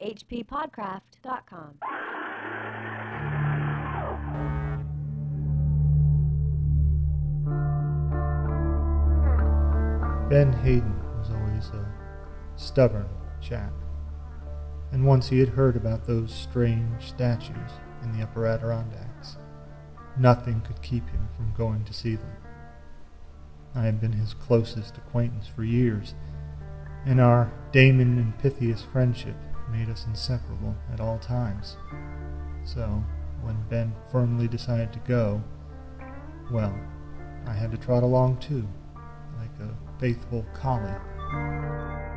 hppodcraft.com. Ben Hayden was always a stubborn chap, and once he had heard about those strange statues in the upper Adirondacks. Nothing could keep him from going to see them. I had been his closest acquaintance for years, and our Damon and Pythias friendship made us inseparable at all times. So, when Ben firmly decided to go, well, I had to trot along too, like a faithful collie.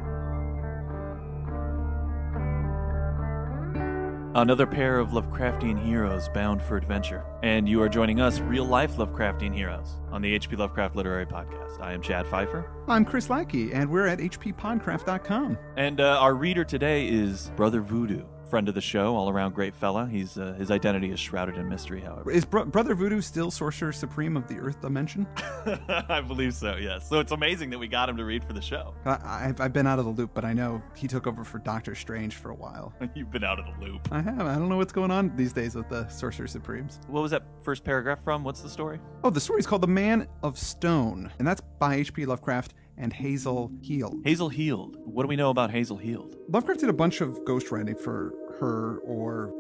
Another pair of Lovecraftian heroes bound for adventure. And you are joining us, real life Lovecraftian heroes, on the HP Lovecraft Literary Podcast. I am Chad Fifer. I'm Chris Lackey, and we're at hppodcraft.com. And uh, our reader today is Brother Voodoo, friend of the show, all around great fella. He's uh, His identity is shrouded in mystery, however. Is Bro- Brother Voodoo still Sorcerer Supreme of the Earth Dimension? I believe so, yes. So it's amazing that we got him to read for the show. I, I've, I've been out of the loop, but I know he took over for Doctor Strange for a while. You've been out of the loop. I have. I don't know what's going on these days with the Sorcerer Supremes. What was that first paragraph from? What's the story? Oh, the story's called The Man of Stone, and that's by H.P. Lovecraft and Hazel Heald. Hazel Heald. What do we know about Hazel Heald? Lovecraft did a bunch of ghostwriting for her or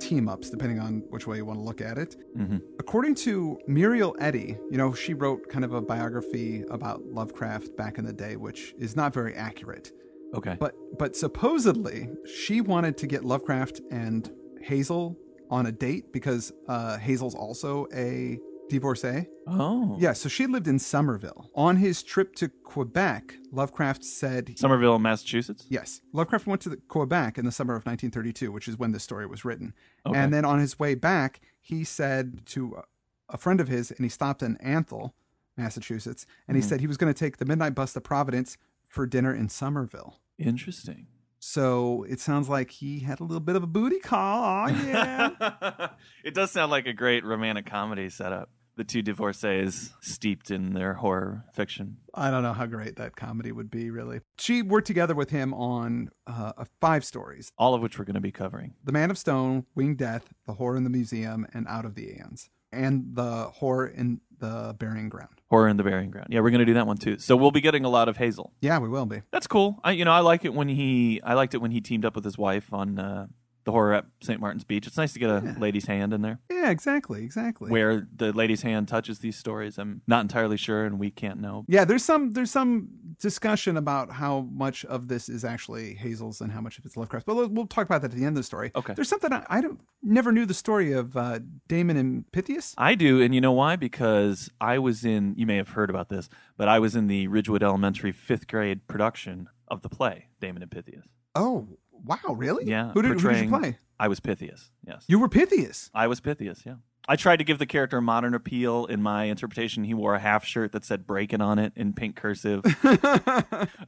team ups, depending on which way you want to look at it. Mm-hmm. According to Muriel Eddy, you know, she wrote kind of a biography about Lovecraft back in the day, which is not very accurate. Okay. But but supposedly she wanted to get Lovecraft and Hazel on a date because uh, Hazel's also a divorcee. oh. Yeah, so she lived in Somerville. On his trip to Quebec, Lovecraft said Somerville, Massachusetts? Yes. Lovecraft went to the Quebec in the summer of 1932, which is when this story was written. Okay. And then on his way back, he said to a friend of his, and he stopped in Athol, Massachusetts, and he Mhm. said he was going to take the midnight bus to Providence for dinner in Somerville. Interesting. So it sounds like he had a little bit of a booty call. Oh, yeah. it does sound like a great romantic comedy setup. The two divorcees steeped in their horror fiction. I don't know how great that comedy would be, really. She worked together with him on uh, five stories All of which we're going to be covering. The Man of Stone, Winged Death, The Horror in the Museum, and Out of the Aeons, and The Horror in the Burying Ground. Horror in the Burying Ground. Yeah, we're going to do that one too. So we'll be getting a lot of Hazel. Yeah, we will be. That's cool. I you know I like it when he I liked it when he teamed up with his wife on uh, the horror at St. Martin's Beach. It's nice to get a Yeah. lady's hand in there. Yeah, exactly, exactly. Where the lady's hand touches these stories, I'm not entirely sure, and we can't know. Yeah, there's some there's some discussion about how much of this is actually Hazel's and how much of it's Lovecraft. But we'll, talk about that at the end of the story. Okay. There's something I, I don't never knew the story of uh, Damon and Pythias. I do, and you know why? Because I was in. You may have heard about this, but I was in the Ridgewood Elementary fifth grade production of the play Damon and Pythias. Oh, wow, really? Yeah, Who did, who did you play? I was Pythias. Yes, You were Pythias. I was Pythias. Yeah. I tried to give the character a modern appeal in my interpretation. He wore a half shirt that said "Breaking" on it in pink cursive.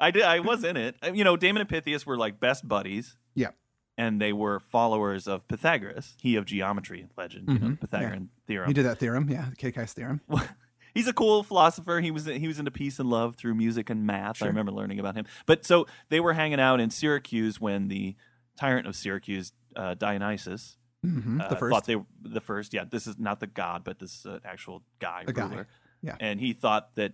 I did. I was in it. Uh, You know, Damon and Pythias were like best buddies. Yeah. And they were followers of Pythagoras, he of geometry legend, you know, Mhm. Pythagorean theorem. you did that theorem, yeah, the Kikai's theorem. He's a cool philosopher. He was he was into peace and love through music and math. Sure. I remember learning about him. But so they were hanging out in Syracuse when the tyrant of Syracuse, uh, Dionysus, hmm uh, the first. thought they the first. Yeah, this is not the god, but this is an actual guy A guy, ruler. yeah. and he thought that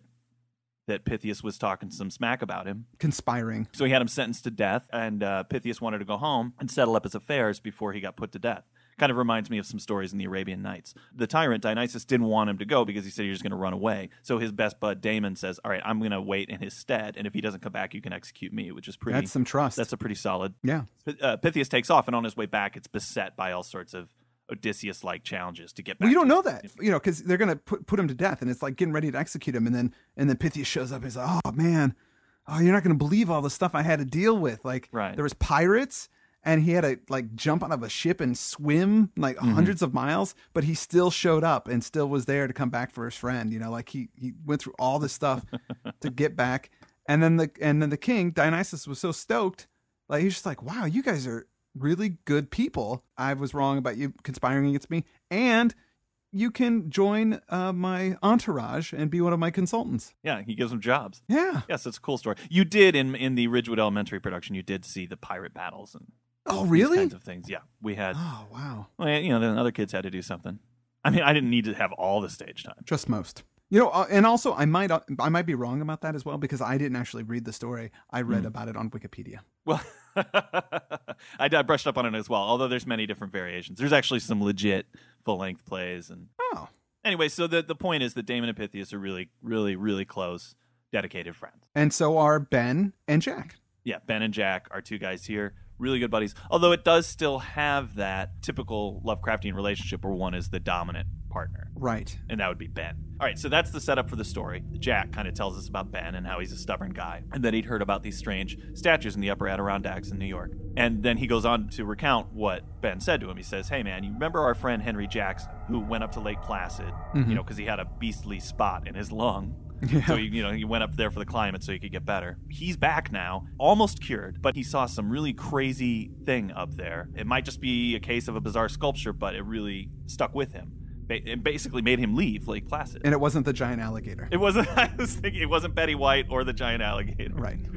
that Pythias was talking some smack about him. Conspiring. So he had him sentenced to death, and uh, Pythias wanted to go home and settle up his affairs before he got put to death. Kind of reminds me of some stories in the Arabian Nights. The tyrant Dionysus didn't want him to go because he said he was going to run away. So his best bud Damon says, "All right, I'm going to wait in his stead, and if he doesn't come back, you can execute me," which is pretty. That's some trust. that's a pretty solid. yeah. Uh, Pythias takes off, and on his way back, it's beset by all sorts of Odysseus-like challenges to get back. Well, you don't know that, you know, because they're gonna put put him to death, and it's like getting ready to execute him, and then and then Pythias shows up and he's like, "Oh man, oh you're not gonna believe all the stuff I had to deal with. Like, Right. there was pirates, and he had to like jump out of a ship and swim like Mm-hmm. hundreds of miles, but he still showed up and still was there to come back for his friend. You know, like he he went through all this stuff to get back, and then the and then the king Dionysus was so stoked, like he's just like, "Wow, you guys are." Really good people. I was wrong about you conspiring against me, and you can join uh, my entourage and be one of my consultants. Yeah, he gives them jobs. Yeah. Yes, it's a cool story. You did in in the Ridgewood Elementary production. You did see the pirate battles and Oh, these really? kinds of things. Yeah, we had. Oh, wow. Well, you know, then other kids had to do something. I mean, I didn't need to have all the stage time. Just most. You know, uh, and also I might uh, I might be wrong about that as well because I didn't actually read the story. I read Hmm. about it on Wikipedia. Well, I, I brushed up on it as well. Although there's many different variations. There's actually some legit full length plays. And Oh, anyway, so the the point is that Damon and Pythias are really, really, really close, dedicated friends. and so are Ben and Jack. Yeah, Ben and Jack are two guys here, really good buddies. Although it does still have that typical Lovecraftian relationship where one is the dominant partner. Right. and that would be Ben. All right, so that's the setup for the story. Jack kind of tells us about Ben and how he's a stubborn guy, and that he'd heard about these strange statues in the upper Adirondacks in New York. And then he goes on to recount what Ben said to him. He says, Hey, man, you remember our friend Henry Jackson, who went up to Lake Placid, mm-hmm. you know, because he had a beastly spot in his lung. So he, you know, he went up there for the climate so he could get better. He's back now, almost cured, but he saw some really crazy thing up there. It might just be a case of a bizarre sculpture, but it really stuck with him. It basically made him leave Lake Placid. And it wasn't the giant alligator. It wasn't. I was thinking it wasn't Betty White or the giant alligator. Right.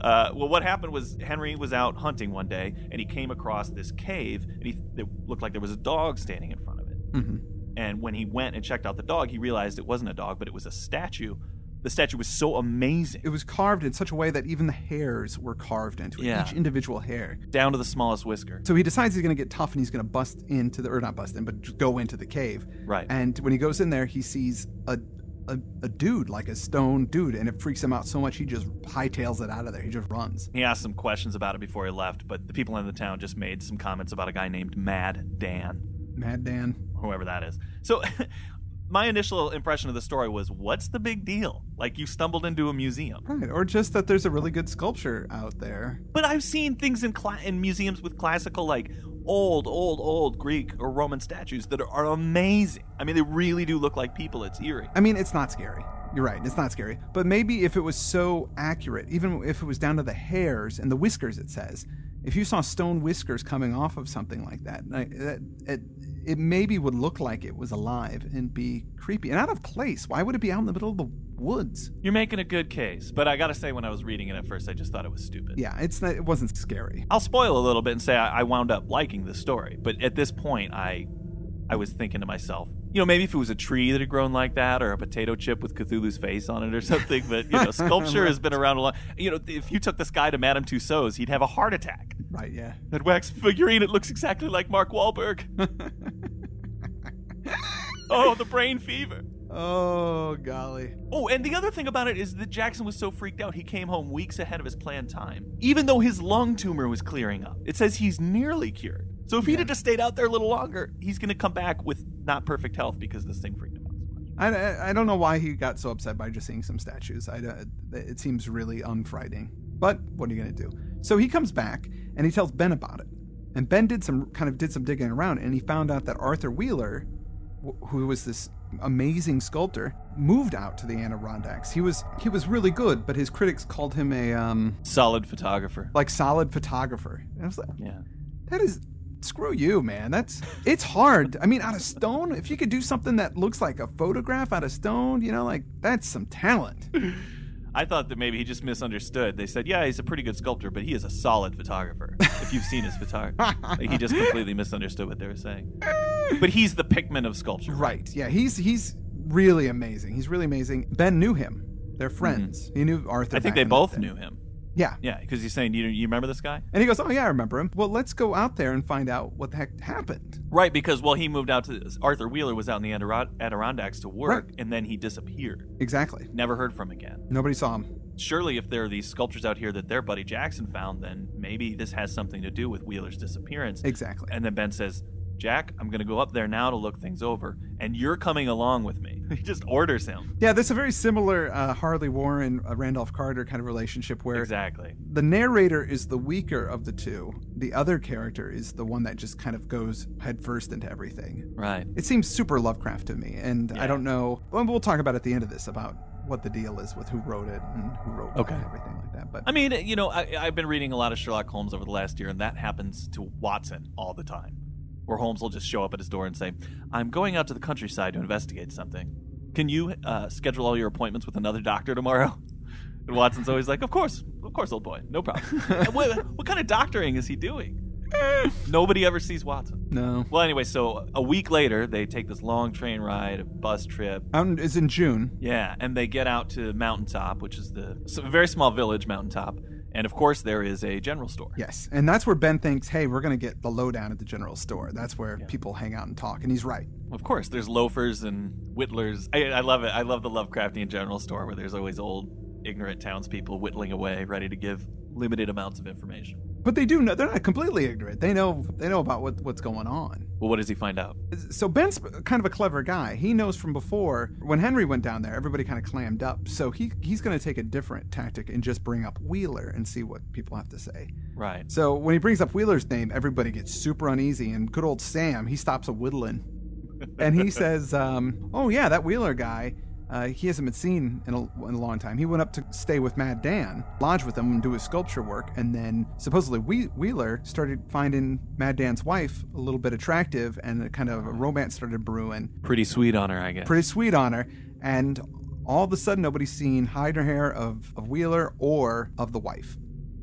Uh, well, what happened was Henry was out hunting one day, and he came across this cave, and he it looked like there was a dog standing in front of it. hmm And when he went and checked out the dog, he realized it wasn't a dog, but it was a statue. The statue was so amazing, It was carved in such a way that even the hairs were carved into it, Yeah. each individual hair. down to the smallest whisker. So he decides he's going to get tough and he's going to bust into the, or not bust in, but go into the cave. Right. And when he goes in there, he sees a, a, a dude, like a stone dude, and it freaks him out so much he just hightails it out of there. He just runs. He asked some questions about it before he left, but the people in the town just made some comments about a guy named Mad Dan. Mad Dan. whoever that is. So my initial impression of the story was what's the big deal? Like you stumbled into a museum. Right. Or just that there's a really good sculpture out there. But I've seen things in cla- in museums with classical like old old old Greek or Roman statues that are, are amazing. I mean they really do look like people. It's eerie. I mean, it's not scary. You're right. It's not scary. But maybe if it was so accurate, even if it was down to the hairs and the whiskers, it says, if you saw stone whiskers coming off of something like that, that it, it maybe would look like it was alive and be creepy and out of place. Why would it be out in the middle of the woods? You're making a good case, but I got to say when I was reading it at first I just thought it was stupid. Yeah, it's not, it wasn't scary. I'll spoil a little bit and say I, I wound up liking the story, but at this point, I, I was thinking to myself, you know, maybe if it was a tree that had grown like that, or a potato chip with Cthulhu's face on it, or something. But you know, sculpture has been around a long. You know, if you took this guy to Madame Tussauds, he'd have a heart attack. Right? Yeah. That wax figurine, it looks exactly like Mark Wahlberg. oh, the brain fever. oh golly. Oh, and the other thing about it is that Jackson was so freaked out, he came home weeks ahead of his planned time, even though his lung tumor was clearing up. It says he's nearly cured. So if he'd have just stayed out there a little longer, he's going to come back with not perfect health because this thing freaked him out so much. I, I, I don't know why he got so upset by just seeing some statues. I, uh, it seems really unfrighting. But what are you going to do? So he comes back and he tells Ben about it. And Ben did some kind of did some digging around and he found out that Arthur Wheeler, wh- who was this amazing sculptor, moved out to the Adirondacks. He was he was really good, but his critics called him a um Solid photographer. like solid photographer. And I was like, Yeah. that is screw you man that's it's hard i mean out of stone if you could do something that looks like a photograph out of stone you know like that's some talent I thought that maybe he just misunderstood. They said, yeah, he's a pretty good sculptor, but he is a solid photographer. if you've seen his photography, like, he just completely misunderstood what they were saying. But he's the Pikmin of sculpture. right yeah he's he's really amazing he's really amazing ben knew him they're friends he knew arthur Mm-hmm. I think they both knew him. Yeah Yeah, because he's saying, you, you remember this guy? and he goes oh yeah i remember him well let's go out there and find out what the heck happened Right, because well, he moved out to Arthur Wheeler was out in the Adirond- Adirondacks to work, Right. and then he disappeared. exactly Never heard from again. nobody saw him Surely, if there are these sculptures out here that their buddy Jackson found, then maybe this has something to do with Wheeler's disappearance. exactly And then Ben says, Jack, I'm going to go up there now to look things over, and you're coming along with me. He just orders him. yeah there's a very similar uh, harley warren uh, randolph carter kind of relationship where Exactly. the narrator is the weaker of the two. The other character is the one that just kind of goes headfirst into everything. Right. It seems super Lovecraft to me, and Yeah. I don't know. Well, we'll talk about at the end of this about what the deal is with who wrote it and who wrote Okay. and everything like that. But I mean, you know, I, I've been reading a lot of Sherlock Holmes over the last year, and that happens to Watson all the time. Where Holmes will just show up at his door and say, I'm going out to the countryside to investigate something. Can you uh, schedule all your appointments with another doctor tomorrow? And Watson's always like, Of course, of course, old boy, no problem. And what, what kind of doctoring is he doing? Nobody ever sees Watson. No. Well, anyway, so a week later, they take this long train ride, a bus trip. Um, it's in June. Yeah, and they get out to Mountaintop, which is the a very small village, Mountaintop. And of course, there is a general store. Yes, and that's where Ben thinks, "Hey, we're going to get the lowdown at the general store. That's where Yeah. people hang out and talk." And he's right. Of course, there's loafers and whittlers. I, I love it. I love the Lovecraftian general store where there's always old, ignorant townspeople whittling away, ready to give limited amounts of information. But they do know they're not completely ignorant. They know they know about what, what's going on. Well, what does he find out? So Ben's kind of a clever guy. He knows from before when Henry went down there, everybody kind of clammed up. So he he's going to take a different tactic and just bring up Wheeler and see what people have to say. Right. So when he brings up Wheeler's name, everybody gets super uneasy, and good old Sam he stops a whittling, and he says, um, "Oh yeah, that Wheeler guy." Uh, he hasn't been seen in a, in a long time. He went up to stay with Mad Dan, lodge with him, and do his sculpture work. And then supposedly Whe- Wheeler started finding Mad Dan's wife a little bit attractive, and a kind of a romance started brewing. Pretty sweet on her, I guess. Pretty sweet on her. And all of a sudden, nobody's seen hide or hair of, of Wheeler or of the wife.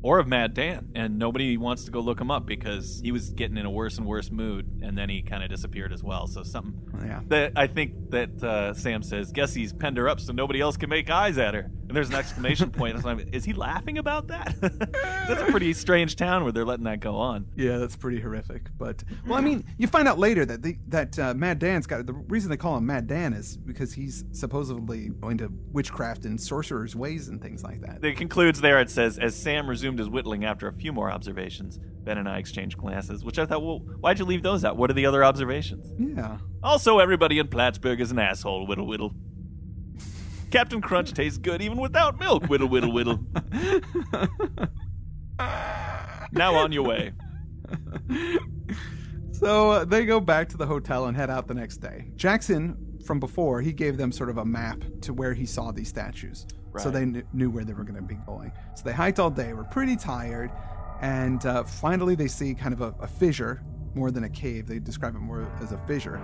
Or of Mad Dan, and nobody wants to go look him up because he was getting in a worse and worse mood, and then he kind of disappeared as well. So something Yeah. that I think that uh, Sam says, guess he's penned her up so nobody else can make eyes at her. And there's an exclamation point. Is he laughing about that? That's a pretty strange town where they're letting that go on. Yeah, that's pretty horrific. But well, I mean, you find out later that the that uh, Mad Dan's got the reason they call him Mad Dan is because he's supposedly going to witchcraft and sorcerers' ways and things like that. It concludes there. It says, as Sam resumed his whittling after a few more observations, Ben and I exchanged glances, which I thought, well, why'd you leave those out? What are the other observations? Yeah. Also, everybody in Plattsburgh is an asshole, whittle whittle. Captain Crunch tastes good even without milk, whittle whittle whittle. Now on your way. So uh, they go back to the hotel and head out the next day. Jackson, from before, he gave them sort of a map to where he saw these statues. So they kn- knew where they were going to be going. So they hiked all day, were pretty tired, and uh, finally they see kind of a, a fissure more than a cave. They describe it more as a fissure,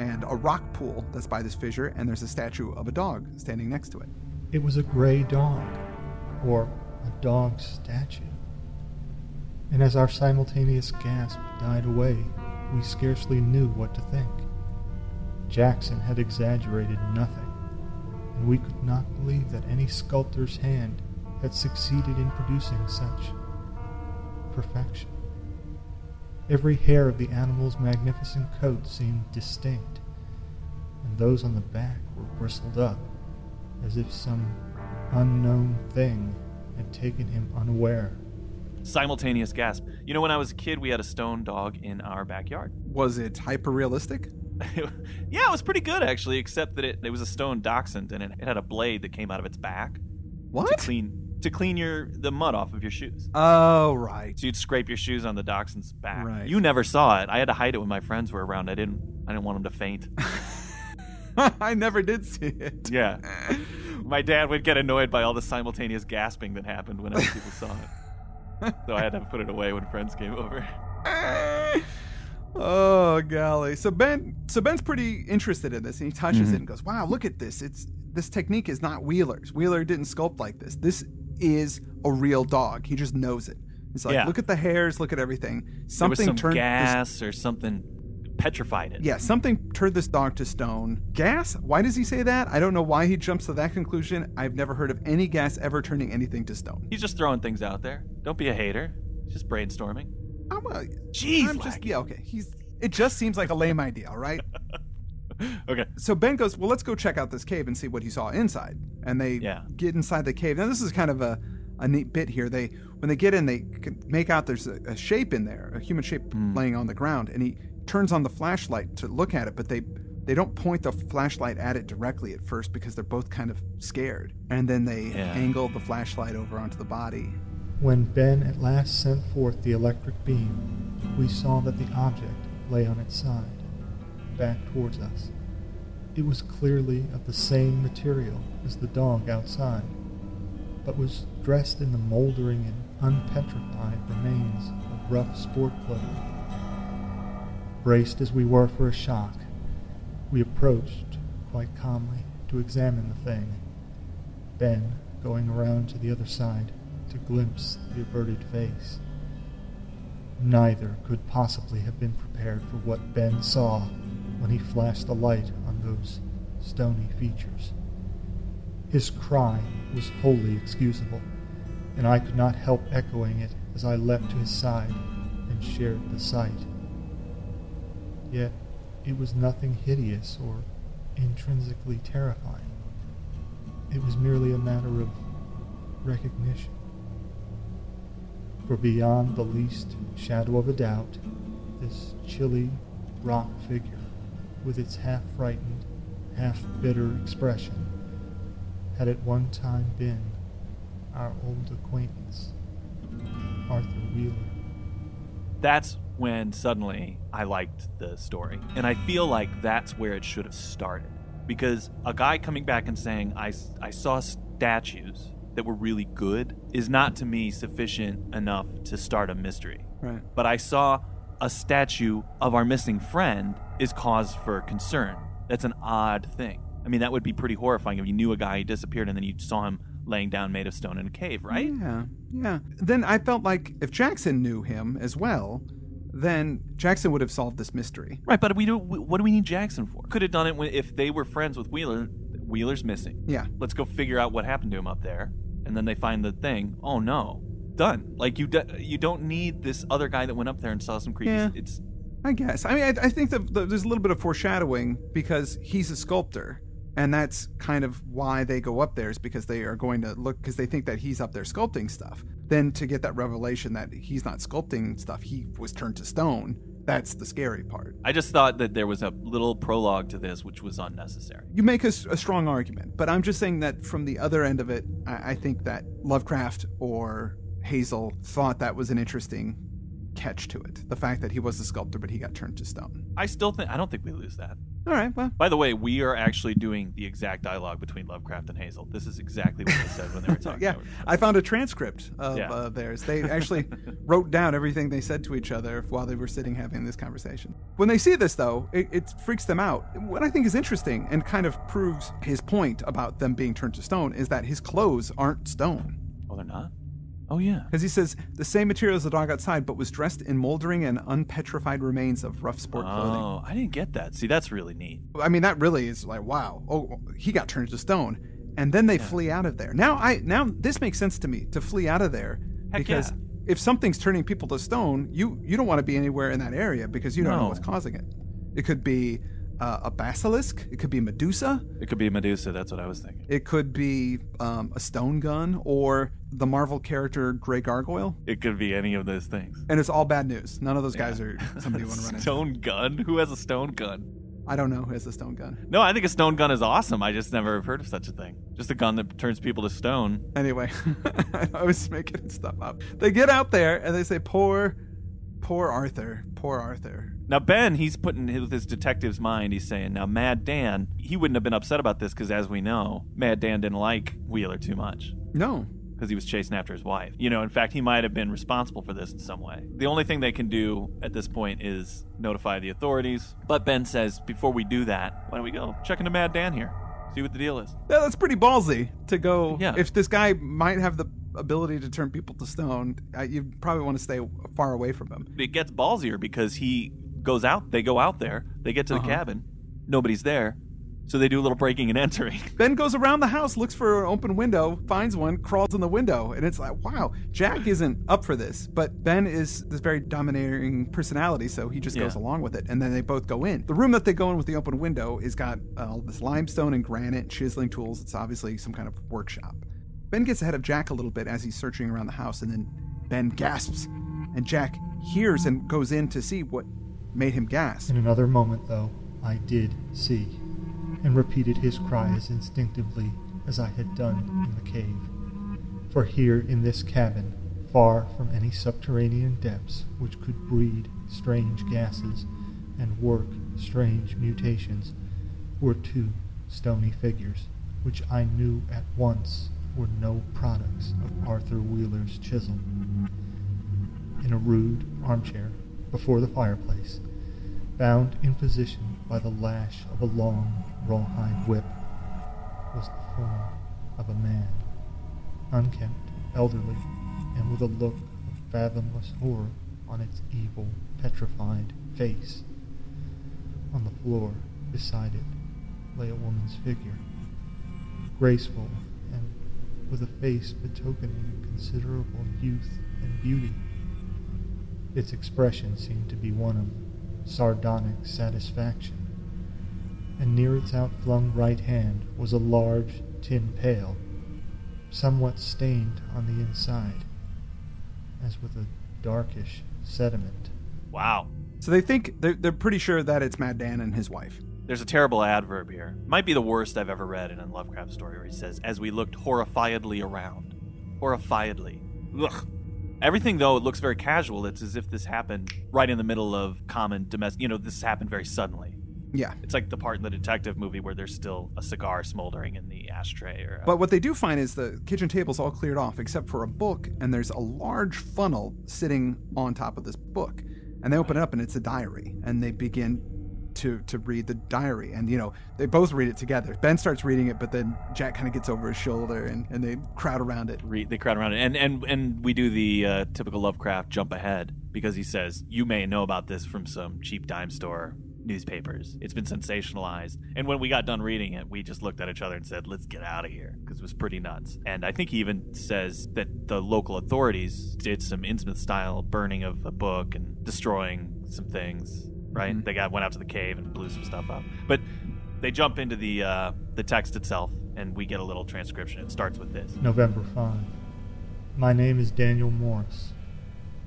and a rock pool that's by this fissure, and there's a statue of a dog standing next to it. It was a gray dog, or a dog statue. And as our simultaneous gasp died away, we scarcely knew what to think. Jackson had exaggerated nothing, and we could not believe that any sculptor's hand had succeeded in producing such perfection. Every hair of the animal's magnificent coat seemed distinct, and those on the back were bristled up, as if some unknown thing had taken him unaware. Simultaneous gasp. You know, when I was a kid, we had a stone dog in our backyard. Was it hyper realistic? yeah, it was pretty good actually, except that it, it was a stone dachshund and it, it had a blade that came out of its back to What? clean to clean your the mud off of your shoes. Oh, right. So you'd scrape your shoes on the dachshund's back. Right. You never saw it. I had to hide it when my friends were around. I didn't. I didn't want them to faint. I never did see it. Yeah. My dad would get annoyed by all the simultaneous gasping that happened whenever people saw it. So I had to put it away when friends came over. oh golly! So Ben, so Ben's pretty interested in this, and he touches Mhm. it and goes, "Wow, look at this! It's this technique is not Wheeler's. Wheeler didn't sculpt like this. This is a real dog. He just knows it. It's like, Yeah. look at the hairs, look at everything. Something some turned this gas or something petrified it. Yeah, something turned this dog to stone. Gas? Why does he say that? I don't know why he jumps to that conclusion. I've never heard of any gas ever turning anything to stone. He's just throwing things out there. Don't be a hater. He's just brainstorming. I'm, uh, Jeez, I'm just yeah, okay. He's it just seems like a lame idea, all right? Okay. So Ben goes, "Well, let's go check out this cave and see what he saw inside." And they Yeah. get inside the cave. Now this is kind of a a neat bit here. They when they get in, they make out there's a, a shape in there, a human shape Hmm. laying on the ground, and he turns on the flashlight to look at it, but they they don't point the flashlight at it directly at first because they're both kind of scared. And then they Yeah. angle the flashlight over onto the body. When Ben at last sent forth the electric beam, we saw that the object lay on its side, back towards us. It was clearly of the same material as the dog outside, but was dressed in the moldering and unpetrified remains of rough sport clothing. Braced as we were for a shock, we approached quite calmly to examine the thing, Ben going around to the other side to glimpse the averted face. neither could possibly have been prepared for what Ben saw when he flashed the light on those stony features. His cry was wholly excusable, and I could not help echoing it as I leapt to his side and shared the sight. Yet it was nothing hideous or intrinsically terrifying. It was merely a matter of recognition. For beyond the least shadow of a doubt, this chilly rock figure, with its half frightened, half bitter expression, had at one time been our old acquaintance, Arthur Wheeler. That's when suddenly I liked the story. And I feel like that's where it should have started. Because a guy coming back and saying, I, I saw statues that were really good is not to me sufficient enough to start a mystery. Right. But I saw a statue of our missing friend is cause for concern. That's an odd thing. I mean, that would be pretty horrifying if you knew a guy who disappeared and then you saw him laying down made of stone in a cave, right? Yeah, yeah. Then I felt like if Jackson knew him as well, then Jackson would have solved this mystery. Right, but we do. What do we need Jackson for? Could have done it when, if they were friends with Wheeler. Wheeler's missing. Yeah. Let's go figure out what happened to him up there, and then they find the thing. Oh no, done. Like you, do, you don't need this other guy that went up there and saw some creepy. Yeah. It's I guess. I mean, I, I think that the, there's a little bit of foreshadowing because he's a sculptor, and that's kind of why they go up there is because they are going to look because they think that he's up there sculpting stuff. Then to get that revelation that he's not sculpting stuff, he was turned to stone. That's the scary part. I just thought that there was a little prologue to this which was unnecessary. You make a strong argument, but I'm just saying that from the other end of it, I, I think that Lovecraft or Hazel thought that was an interesting catch to it. The fact that he was a sculptor, but he got turned to stone. I still think I don't think we lose that. All right, well, By the way, we are actually doing the exact dialogue between Lovecraft and Hazel. This is exactly what they said when they were talking. yeah, over each other. I found a transcript of Yeah. uh, theirs. They actually wrote down everything they said to each other while they were sitting having this conversation. When they see this, though, it, it freaks them out. What I think is interesting and kind of proves his point about them being turned to stone is that his clothes aren't stone. Oh, they're not. Oh yeah. Because he says the same material as the dog outside, but was dressed in moldering and unpetrified remains of rough sport oh, clothing. Oh, I didn't get that. See, that's really neat. I mean, that really is like, wow. Oh, he got turned to stone, and then they flee out of there. Now, I now this makes sense to me to flee out of there Heck because yeah. if something's turning people to stone, you you don't want to be anywhere in that area because you don't know what's causing it. It could be uh, a basilisk. It could be Medusa. It could be Medusa. That's what I was thinking. It could be um, a stone gun or the Marvel character Grey Gargoyle. It could be any of those things. And it's all bad news. None of those guys are somebody you want to run into. stone gun? Who has a stone gun? I don't know who has a stone gun. No, I think a stone gun is awesome. I just never have heard of such a thing. Just a gun that turns people to stone. Anyway, I was making stuff up. They get out there and they say, "Poor, poor Arthur, poor Arthur." Now Ben, he's putting his, with his detective's mind. He's saying, now Mad Dan, he wouldn't have been upset about this because, as we know, Mad Dan didn't like Wheeler too much No, because he was chasing after his wife. You know, in fact, he might have been responsible for this in some way. The only thing they can do at this point is notify the authorities. But Ben says, before we do that, why don't we go check into Mad Dan here, see what the deal is. yeah, that's pretty ballsy to go. Yeah. If this guy might have the ability to turn people to stone, uh, you probably want to stay far away from him. It gets ballsier because he goes out. They go out there. They get to the Uh-huh. cabin. Nobody's there. So they do a little breaking and entering. Ben goes around the house, looks for an open window, finds one, crawls in the window, and it's like, wow, Jack isn't up for this. But Ben is this very domineering personality, so he just goes along with it. And then they both go in. The room that they go in with the open window is got uh, all this limestone and granite, chiseling tools. It's obviously some kind of workshop. Ben gets ahead of Jack a little bit as he's searching around the house, and then Ben gasps, and Jack hears and goes in to see what made him gasp. In another moment, though, I did see, and repeated his cry as instinctively as I had done in the cave. For here in this cabin, far from any subterranean depths which could breed strange gases and work strange mutations, were two stony figures, which I knew at once were no products of Arthur Wheeler's chisel. In a rude armchair before the fireplace, bound in position by the lash of a long rawhide whip, was the form of a man, unkempt, elderly, and with a look of fathomless horror on its evil, petrified face. On the floor, beside it, lay a woman's figure, graceful with a face betokening considerable youth and beauty. Its expression seemed to be one of sardonic satisfaction, and near its outflung right hand was a large tin pail, somewhat stained on the inside, as with a darkish sediment. Wow. So they think they're, they're pretty sure that it's Mad Dan and his wife. There's a terrible adverb here. Might be the worst I've ever read in a Lovecraft story where he says, as we looked horrifiedly around. Horrifiedly. Ugh. Everything, though, it looks very casual. It's as if this happened right in the middle of common domestic. You know, this happened very suddenly. Yeah. It's like the part in the detective movie where there's still a cigar smoldering in the ashtray. Or But what they do find is the kitchen table's all cleared off except for a book, and there's a large funnel sitting on top of this book. And they open it up, and it's a diary, and they begin to to read the diary. And you know, they both read it together. Ben starts reading it, but then Jack kind of gets over his shoulder, and, and they crowd around it. they crowd around it, and and and we do the uh, typical Lovecraft jump ahead because he says you may know about this from some cheap dime store newspapers. It's been sensationalized, and when we got done reading it, we just looked at each other and said, "Let's get out of here," because it was pretty nuts. And I think he even says that the local authorities did some Innsmouth style burning of a book and destroying some things. Right? Mhm. They got went out to the cave and blew some stuff up, but they jump into the uh, the text itself, and we get a little transcription. It starts with this. November 5. My name is Daniel Morris.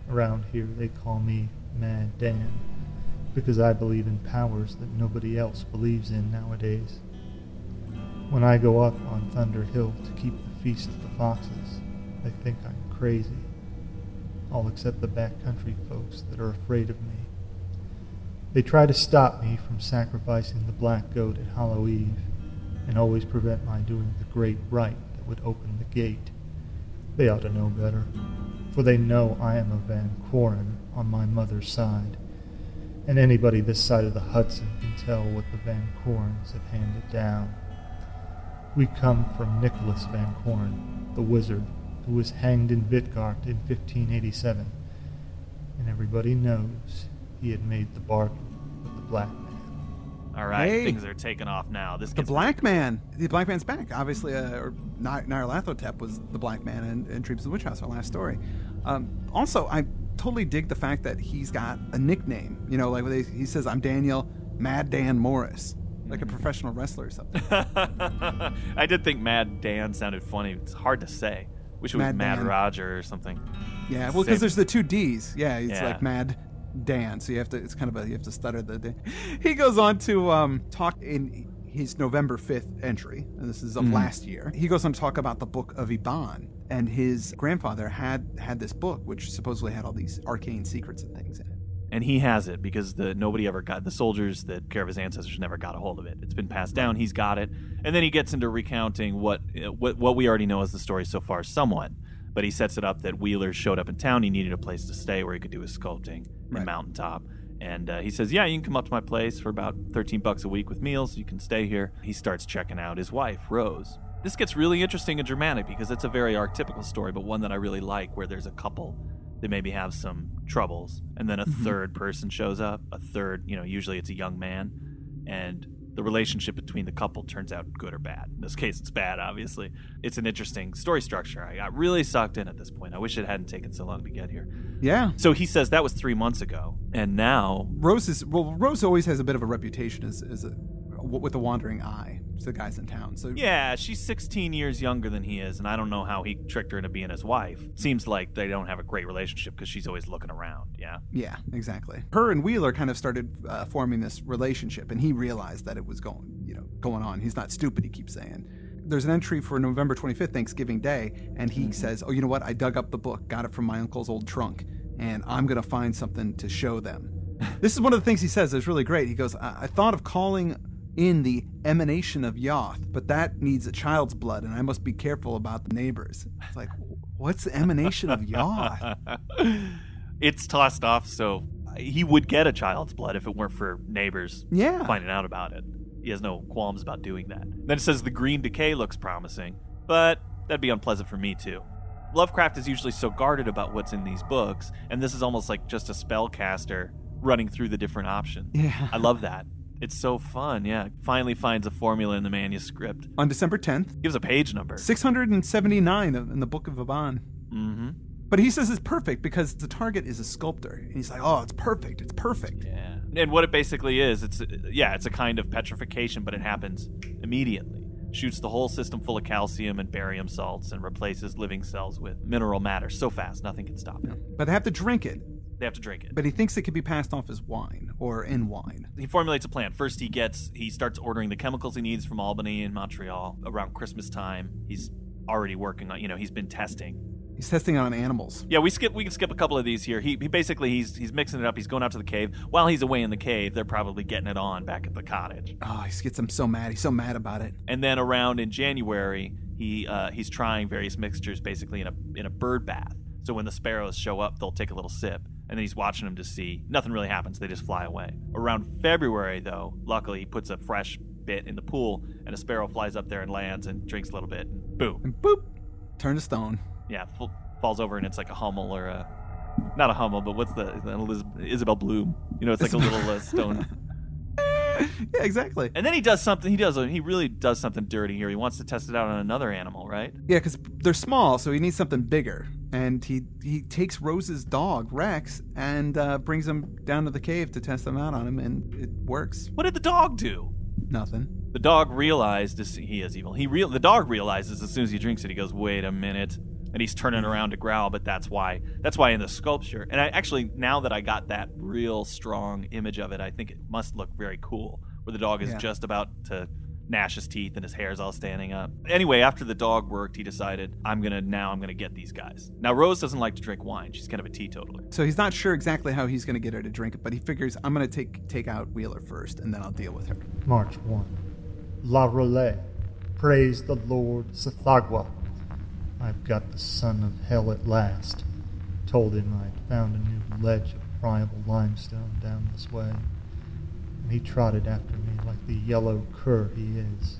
Around here they call me Mad Dan because I believe in powers that nobody else believes in nowadays. When I go up on Thunder Hill to keep the Feast of the Foxes, they think I'm crazy. All except the backcountry folks that are afraid of me. They try to stop me from sacrificing the black goat at Hallow Eve, and always prevent my doing the great rite that would open the gate. They ought to know better, for they know I am a Van Kauran on my mother's side, and anybody this side of the Hudson can tell what the Van Kaurans have handed down. We come from Nicholas Van Kauran, the wizard, who was hanged in Vidgard in 1587, and everybody knows he had made the bargain with the black man. All right, Hey. things are taking off now. This The gets Black Man. The Black Man's back. Obviously, uh, or Ny- Nyarlathotep was the Black Man in, in Dreams of the Witch House, our last story. Um, also, I totally dig the fact that he's got a nickname. You know, like they, he says, I'm Daniel Mad Dan Morris, like Mm-hmm. a professional wrestler or something. I did think Mad Dan sounded funny. It's hard to say. Wish it was Mad Mad Roger or something. Yeah, well, because there's the two D's. Yeah, it's Yeah. like Mad Dan. So you have to. It's kind of a you have to stutter the. D. He goes on to um, talk in his November 5th entry, and this is of Mhm. last year. He goes on to talk about the book of Eibon, and his grandfather had had this book, which supposedly had all these arcane secrets and things in it. And he has it because the nobody ever got the soldiers that care of his ancestors never got a hold of it. It's been passed down. He's got it, and then he gets into recounting what uh, what what we already know as the story so far, somewhat. But he sets it up that Wheeler showed up in town. He needed a place to stay where he could do his sculpting Right. in Mountaintop. And uh, he says, "Yeah, you can come up to my place for about thirteen bucks a week with meals. You can stay here." He starts checking out his wife, Rose. This gets really interesting and dramatic because it's a very archetypical story, but one that I really like, where there's a couple that maybe have some troubles, and then a Mhm. third person shows up. A third, you know, usually it's a young man, and the relationship between the couple turns out good or bad. In this case, it's bad, obviously. It's an interesting story structure. I got really sucked in at this point. I wish it hadn't taken so long to get here. Yeah. So he says that was three months ago, and now Rose is well. Rose always has a bit of a reputation as, as a with the wandering eye to the guys in town. So Yeah, she's 16 years younger than he is, and I don't know how he tricked her into being his wife. Seems like they don't have a great relationship because she's always looking around. Yeah. Yeah, exactly. Her and Wheeler kind of started uh, forming this relationship, and he realized that it was going, you know, going on. He's not stupid. He keeps saying. There's an entry for November 25th, Thanksgiving Day, and he says, "Oh, you know what? I dug up the book, got it from my uncle's old trunk, and I'm gonna find something to show them." this is one of the things he says that's really great. He goes, I, I thought of calling in the emanation of Yoth, but that needs a child's blood, and I must be careful about the neighbors." It's like, what's the emanation of Yoth? it's tossed off, so he would get a child's blood if it weren't for neighbors Yeah. finding out about it. He has no qualms about doing that. Then it says the green decay looks promising, but that'd be unpleasant for me too. Lovecraft is usually so guarded about what's in these books, and this is almost like just a spellcaster running through the different options. Yeah. I love that. It's so fun. Yeah. Finally finds a formula in the manuscript. On December 10th, Gives a page number. 679 in the Book of Eibon. Mm-hmm. But he says it's perfect because the target is a sculptor. And he's like, oh, it's perfect. It's perfect. Yeah. And what it basically is, it's yeah, it's a kind of petrification, but it happens immediately. Shoots the whole system full of calcium and barium salts and replaces living cells with mineral matter so fast nothing can stop it. But they have to drink it. They have to drink it. But he thinks it could be passed off as wine or in wine. he formulates a plan. First, he gets he starts ordering the chemicals he needs from Albany and Montreal around Christmas time. He's already working on, you know, he's been testing. He's testing on animals. Yeah, we skip we can skip a couple of these here. He, he basically he's he's mixing it up. He's going out to the cave. While he's away in the cave, they're probably getting it on back at the cottage. Oh, he gets him so mad. He's so mad about it. And then around in January, he uh, he's trying various mixtures basically in a in a bird bath. So when the sparrows show up, they'll take a little sip, and then he's watching them to see. Nothing really happens. They just fly away. Around February, though, luckily he puts a fresh bit in the pool, and a sparrow flies up there and lands and drinks a little bit, and boom, And boop, turn to stone. yeah, f- falls over, and it's like a hummel or a not a hummel, but what's the, Eliz- Isabel Bloom? You know, it's like a little uh, stone. yeah, exactly. And then he does something. He does. He really does something dirty here. He wants to test it out on another animal, right? Yeah, because they're small, so he needs something bigger. And he he takes Rose's dog Rex and uh, brings him down to the cave to test them out on him, and it works. What did the dog do? Nothing. The dog realized he is evil. He real the dog realizes as soon as he drinks it, he goes, "Wait a minute," and he's turning around to growl. But that's why that's why in the sculpture. And I actually now that I got that real strong image of it, I think it must look very cool. Where the dog is Yeah. just about to gnash his teeth and his hair's all standing up. Anyway, after the dog worked, he decided, "I'm gonna now I'm gonna get these guys." Now Rose doesn't like to drink wine. She's kind of a teetotaler. So he's not sure exactly how he's going to get her to drink it, but he figures I'm going to take take out Wheeler first, and then I'll deal with her. March 1. Iä R'lyeh. Praise the Lord Tsathoggua. I've got the son of hell at last. Told him I'd found a new ledge of friable limestone down this way. And he trotted after me like the yellow cur he is.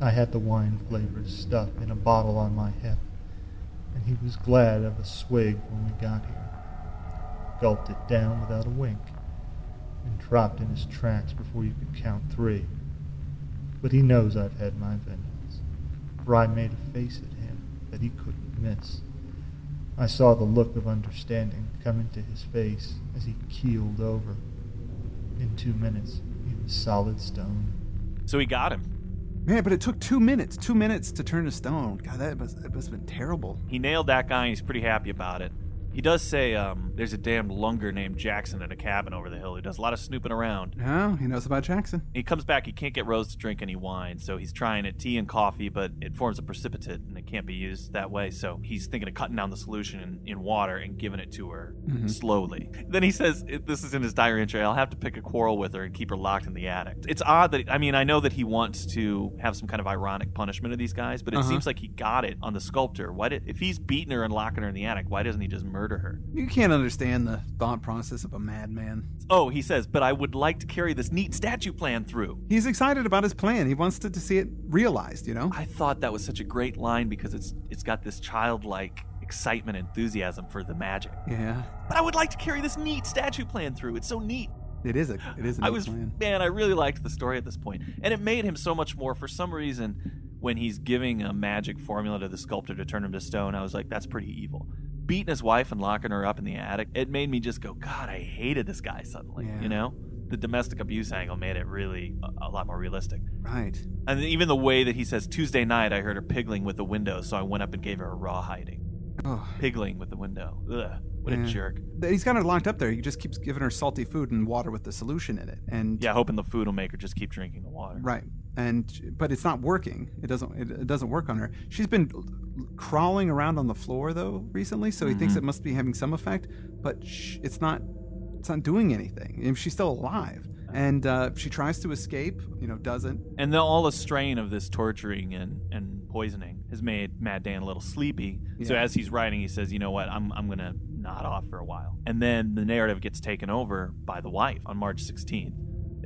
I had the wine flavors stuck in a bottle on my hip, and he was glad of a swig when we got here. Gulped it down without a wink and dropped in his tracks before you could count three. But he knows I've had my vengeance, for I made a face at him that he couldn't miss. I saw the look of understanding come into his face as he keeled over. In two minutes, he was solid stone. So he got him. Man, but it took two minutes. Two minutes to turn to stone. God, that must, that must have been terrible. He nailed that guy, and he's pretty happy about it. He does say um, there's a damned lunger named Jackson in a cabin over the hill who does a lot of snooping around. Oh, he knows about Jackson. He comes back, he can't get Rose to drink any wine, so he's trying it tea and coffee, but it forms a precipitate and it can't be used that way. So he's thinking of cutting down the solution in, in water and giving it to her Mhm. slowly. Then he says, This is in his diary entry, I'll have to pick a quarrel with her and keep her locked in the attic. It's odd that, I mean, I know that he wants to have some kind of ironic punishment of these guys, but it Uh-huh. seems like he got it on the sculptor. Why did, if he's beating her and locking her in the attic, why doesn't he just murder her? You can't understand the thought process of a madman. Oh, he says, but I would like to carry this neat statue plan through. He's excited about his plan. He wants to, to see it realized, you know? I thought that was such a great line because it's it's got this childlike excitement, enthusiasm for the magic. Yeah. But I would like to carry this neat statue plan through. It's so neat. It is a it is a I neat was plan. man, I really liked the story at this point, and it made him so much more. For some reason, when he's giving a magic formula to the sculptor to turn him to stone, I was like, that's pretty evil. Beating his wife and locking her up in the attic, it made me just go, God, I hated this guy suddenly. Yeah. You know, the domestic abuse angle made it really a, a lot more realistic. Right. And even the way that he says Tuesday night, I heard her piggling with the window, so I went up and gave her a raw hiding. Oh. Piggling with the window. Ugh, what a jerk. He's got her locked up there. He just keeps giving her salty food and water with the solution in it. And Yeah, hoping the food will make her just keep drinking the water. Right. And but it's not working. It doesn't it, it doesn't work on her. She's been crawling around on the floor though recently, so he thinks Mhm. it must be having some effect, but sh- it's not it's not doing anything. She's still alive. And uh, she tries to escape, you know, doesn't. And the, all the strain of this torturing and, and poisoning has made Mad Dan a little sleepy. So as he's writing, he says, "You know what? I'm I'm gonna nod off for a while." And then the narrative gets taken over by the wife on March 16th.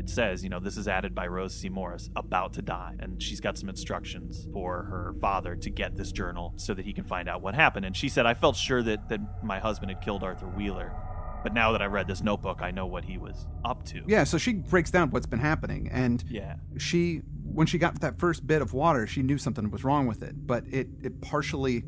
It says, you know, this is added by Rose C. Morris, about to die. And she's got some instructions for her father to get this journal so that he can find out what happened. And she said, I felt sure that, that my husband had killed Arthur Wheeler. But now that I read this notebook, I know what he was up to. Yeah, so she breaks down what's been happening, and Yeah. she, when she got that first bit of water, she knew something was wrong with it, but it it partially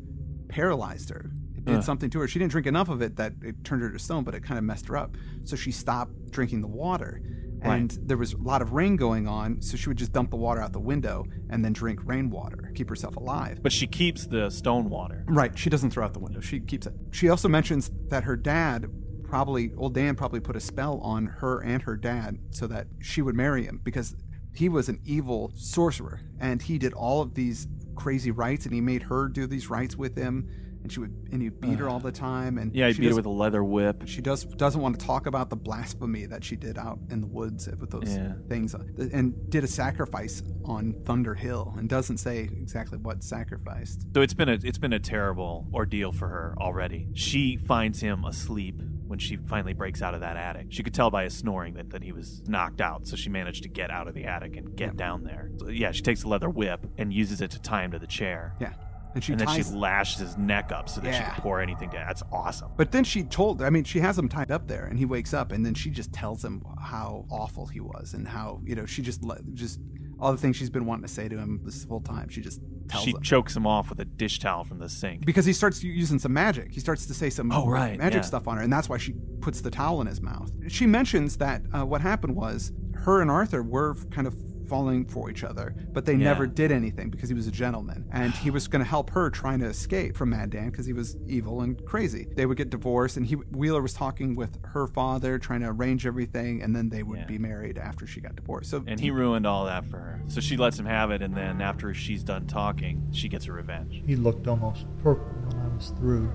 paralyzed her. It did Ugh. something to her. She didn't drink enough of it that it turned her to stone, but it kind of messed her up. So she stopped drinking the water. Right. And there was a lot of rain going on, so she would just dump the water out the window and then drink rainwater, keep herself alive. But she keeps the stone water. Right. She doesn't throw out the window. She keeps it. She also mentions that her dad probably, old Dan probably put a spell on her and her dad so that she would marry him because he was an evil sorcerer and he did all of these crazy rites and he made her do these rites with him and she would and he'd beat her all the time and Yeah, he she beat her with a leather whip. she does doesn't want to talk about the blasphemy that she did out in the woods with those Yeah. things uh, and did a sacrifice on Thunder Hill and doesn't say exactly what sacrificed. So it's been a it's been a terrible ordeal for her already. She finds him asleep when she finally breaks out of that attic. She could tell by his snoring that, that he was knocked out, so she managed to get out of the attic and get down there. So, yeah, she takes a leather whip and uses it to tie him to the chair. Yeah. And she and then ties she lashed his neck up so that she could pour anything down. That's awesome. But then she told, I mean, she has him tied up there, and he wakes up, and then she just tells him how awful he was, and how you know she just just all the things she's been wanting to say to him this whole time. She just tells She him chokes him off with a dish towel from the sink. because he starts using some magic. He starts to say some Oh, right, magic yeah. stuff on her, and that's why she puts the towel in his mouth. She mentions that uh, what happened was her and Arthur were kind of falling for each other, but they Yeah. never did anything because he was a gentleman, and he was going to help her trying to escape from Mad Dan because he was evil and crazy. They would get divorced, and he Wheeler was talking with her father, trying to arrange everything, and then they would Yeah. be married after she got divorced. So And he ruined all that for her. So she lets him have it, and then after she's done talking, she gets her revenge. He looked almost purple when I was through,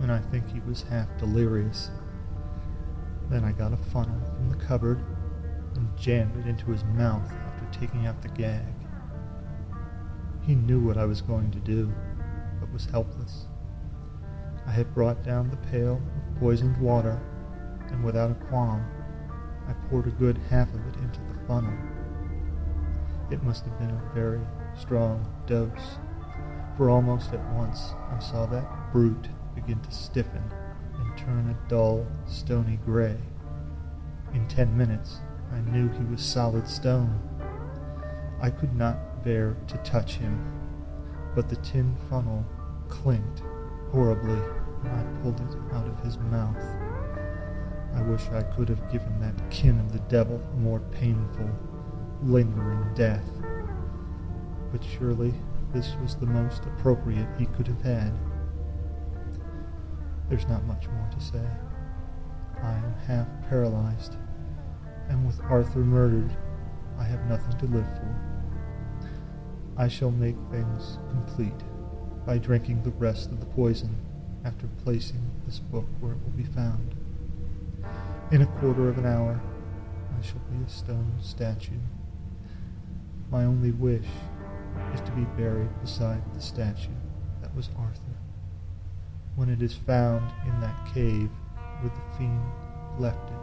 and I think he was half delirious. Then I got a funnel from the cupboard and jammed it into his mouth after taking out the gag. He knew what I was going to do, but was helpless. I had brought down the pail of poisoned water, and without a qualm, I poured a good half of it into the funnel. It must have been a very strong dose, for almost at once I saw that brute begin to stiffen and turn a dull, stony gray. In ten minutes, I knew he was solid stone. I could not bear to touch him, but the tin funnel clinked horribly when I pulled it out of his mouth. I wish I could have given that kin of the devil a more painful, lingering death. But surely this was the most appropriate he could have had. There's not much more to say. I am half paralyzed, and with Arthur murdered, I have nothing to live for. I shall make things complete by drinking the rest of the poison after placing this book where it will be found. In a quarter of an hour, I shall be a stone statue. My only wish is to be buried beside the statue that was Arthur. When it is found in that cave where the fiend left it,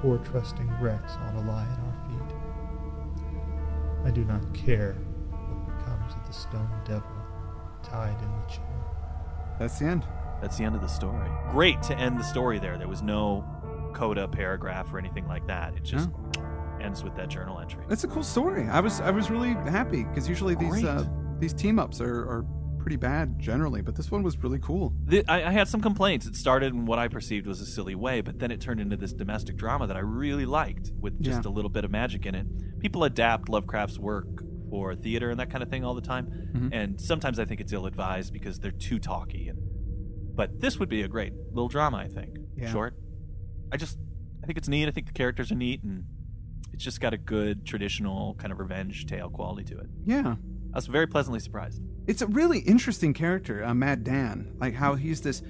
poor trusting Rex ought to lie at our feet. I do not care what becomes of the stone devil tied in the chair. that's the end. That's the end of the story. Great to end the story there. There was no coda paragraph or anything like that. It just ends with that journal entry. That's a cool story. I was I was really happy because usually these uh, these team ups are, are pretty bad generally, but this one was really cool. The, I, I had some complaints. It started in what I perceived was a silly way, but then it turned into this domestic drama that I really liked with just Yeah. a little bit of magic in it. People adapt Lovecraft's work for theater and that kind of thing all the time, Mhm. and sometimes I think it's ill advised because they're too talky. And but this would be a great little drama, I think. Yeah. Short. I just I think it's neat. I think the characters are neat, and it's just got a good traditional kind of revenge tale quality to it. Yeah. I was very pleasantly surprised. It's a really interesting character, uh, Mad Dan. Like how he's this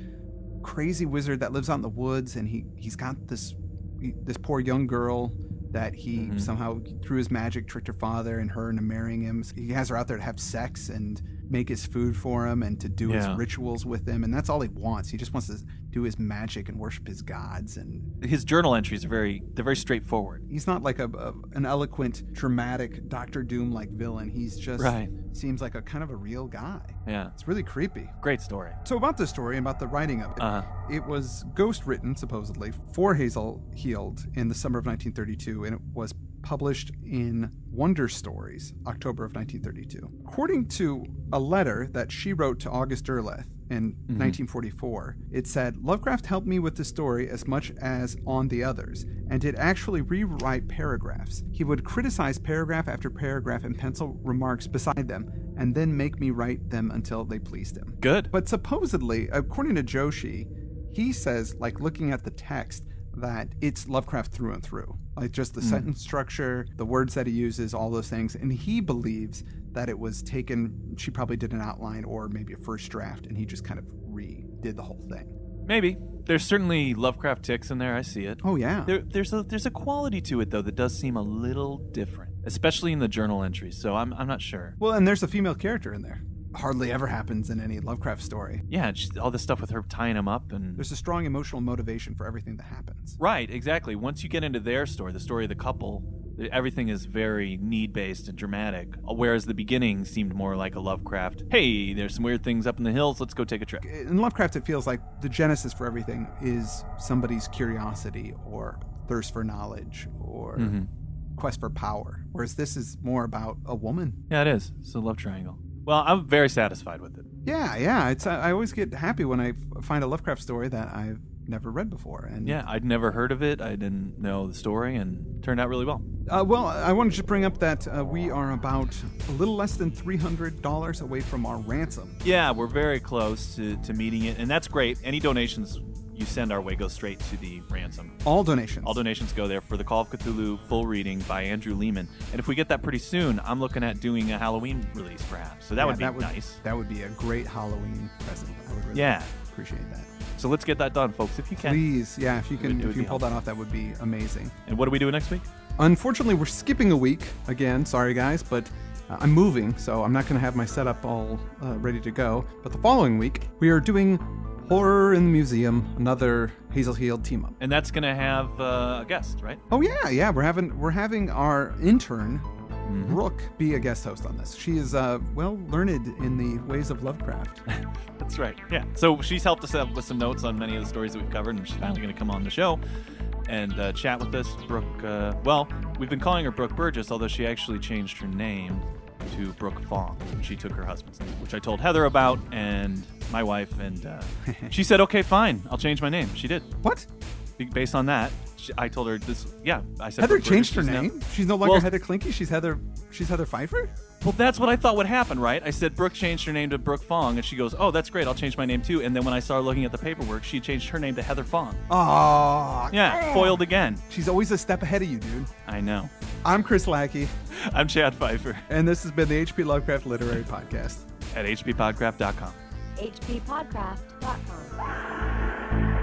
crazy wizard that lives out in the woods, and he he's got this he- this poor young girl that he Mhm. somehow through his magic tricked her father and her into marrying him. He has her out there to have sex, and make his food for him and to do his rituals with him, and that's all he wants. He just wants to do his magic and worship his gods, and His journal entries are very they're very straightforward. he's not like a, a an eloquent, dramatic Doctor Doom like villain. He's just Right. seems like a kind of a real guy. Yeah. It's really creepy. Great story. So about this story and about the writing of it, Uh-huh. it was ghost written supposedly for Hazel Heald in the summer of 1932, and it was published in Wonder Stories, October of 1932. According to a letter that she wrote to August Derleth in mm-hmm. 1944, it said, Lovecraft helped me with the story as much as on the others, and did actually rewrite paragraphs. He would criticize paragraph after paragraph and pencil remarks beside them, and then make me write them until they pleased him. Good. But supposedly, according to Joshi, he says, like looking at the text, that it's Lovecraft through and through. Like just the hmm. sentence structure, the words that he uses, all those things. And he believes that it was taken, she probably did an outline or maybe a first draft, and he just kind of redid the whole thing. Maybe. There's certainly Lovecraft tics in there. I see it. Oh, yeah. There, there's a there's a quality to it though that does seem a little different, especially in the journal entries. So I'm I'm not sure. Well, and there's a female character in there. Hardly ever happens in any Lovecraft story. Yeah, just all this stuff with her tying him up and There's a strong emotional motivation for everything that happens. right, exactly. Once you get into their story, the story of the couple, everything is very need based and dramatic. Whereas the beginning seemed more like a Lovecraft. Hey, there's some weird things up in the hills. Let's go take a trip. in Lovecraft, it feels like the genesis for everything is somebody's curiosity or thirst for knowledge or Mhm. quest for power. Whereas this is more about a woman. Yeah, it is. It's a love triangle. Well, I'm very satisfied with it. Yeah, yeah. It's I always get happy when I find a Lovecraft story that I've never read before. And Yeah, I'd never heard of it. I didn't know the story, and turned out really well. Uh, well, I wanted to bring up that uh, we are about a little less than three hundred dollars away from our ransom. Yeah, we're very close to, to meeting it, and that's great. Any donations you send our way go straight to the ransom. All donations. All donations go there for the Call of Cthulhu full reading by Andrew Leman. And if we get that pretty soon, I'm looking at doing a Halloween release, perhaps. So that Yeah, would be that would, nice. That would be a great Halloween present. I would really Yeah. appreciate that. So let's get that done, folks, if you can. Please, yeah, if you can, if you pull that off, that would be amazing. And what are we doing next week? Unfortunately, we're skipping a week again. Sorry, guys, but uh, I'm moving, so I'm not going to have my setup all uh, ready to go. But the following week, we are doing Horror in the Museum, another Hazel Heald team up. And that's going to have uh, a guest, right? Oh yeah, yeah, we're having we're having our intern Mm-hmm. Brooke be a guest host on this. She is uh, well learned in the ways of Lovecraft. That's right. Yeah. So she's helped us out with some notes on many of the stories that we've covered, and she's finally going to come on the show and uh, chat with us. Brooke, uh, well, we've been calling her Brooke Burgess, although she actually changed her name to Brooke Fong. She took her husband's name, which I told Heather about and my wife, and uh, she said, "Okay, fine, I'll change my name." She did. What? Based on that, she, I told her this. Yeah, I said Heather Brooke changed her she's now- name. She's no longer Well- Heather Clinky. She's Heather. She's Heather Fifer. Well, that's what I thought would happen, right? I said Brooke changed her name to Brooke Fong, and she goes, "Oh, that's great. I'll change my name too." And then when I started looking at the paperwork, she changed her name to Heather Fong. Oh, Yeah, foiled again. She's always a step ahead of you, dude. I know. I'm Chris Lackey, I'm Chad Fifer and this has been the HP Lovecraft Literary Podcast. at hppodcraft.com. hppodcraft.com.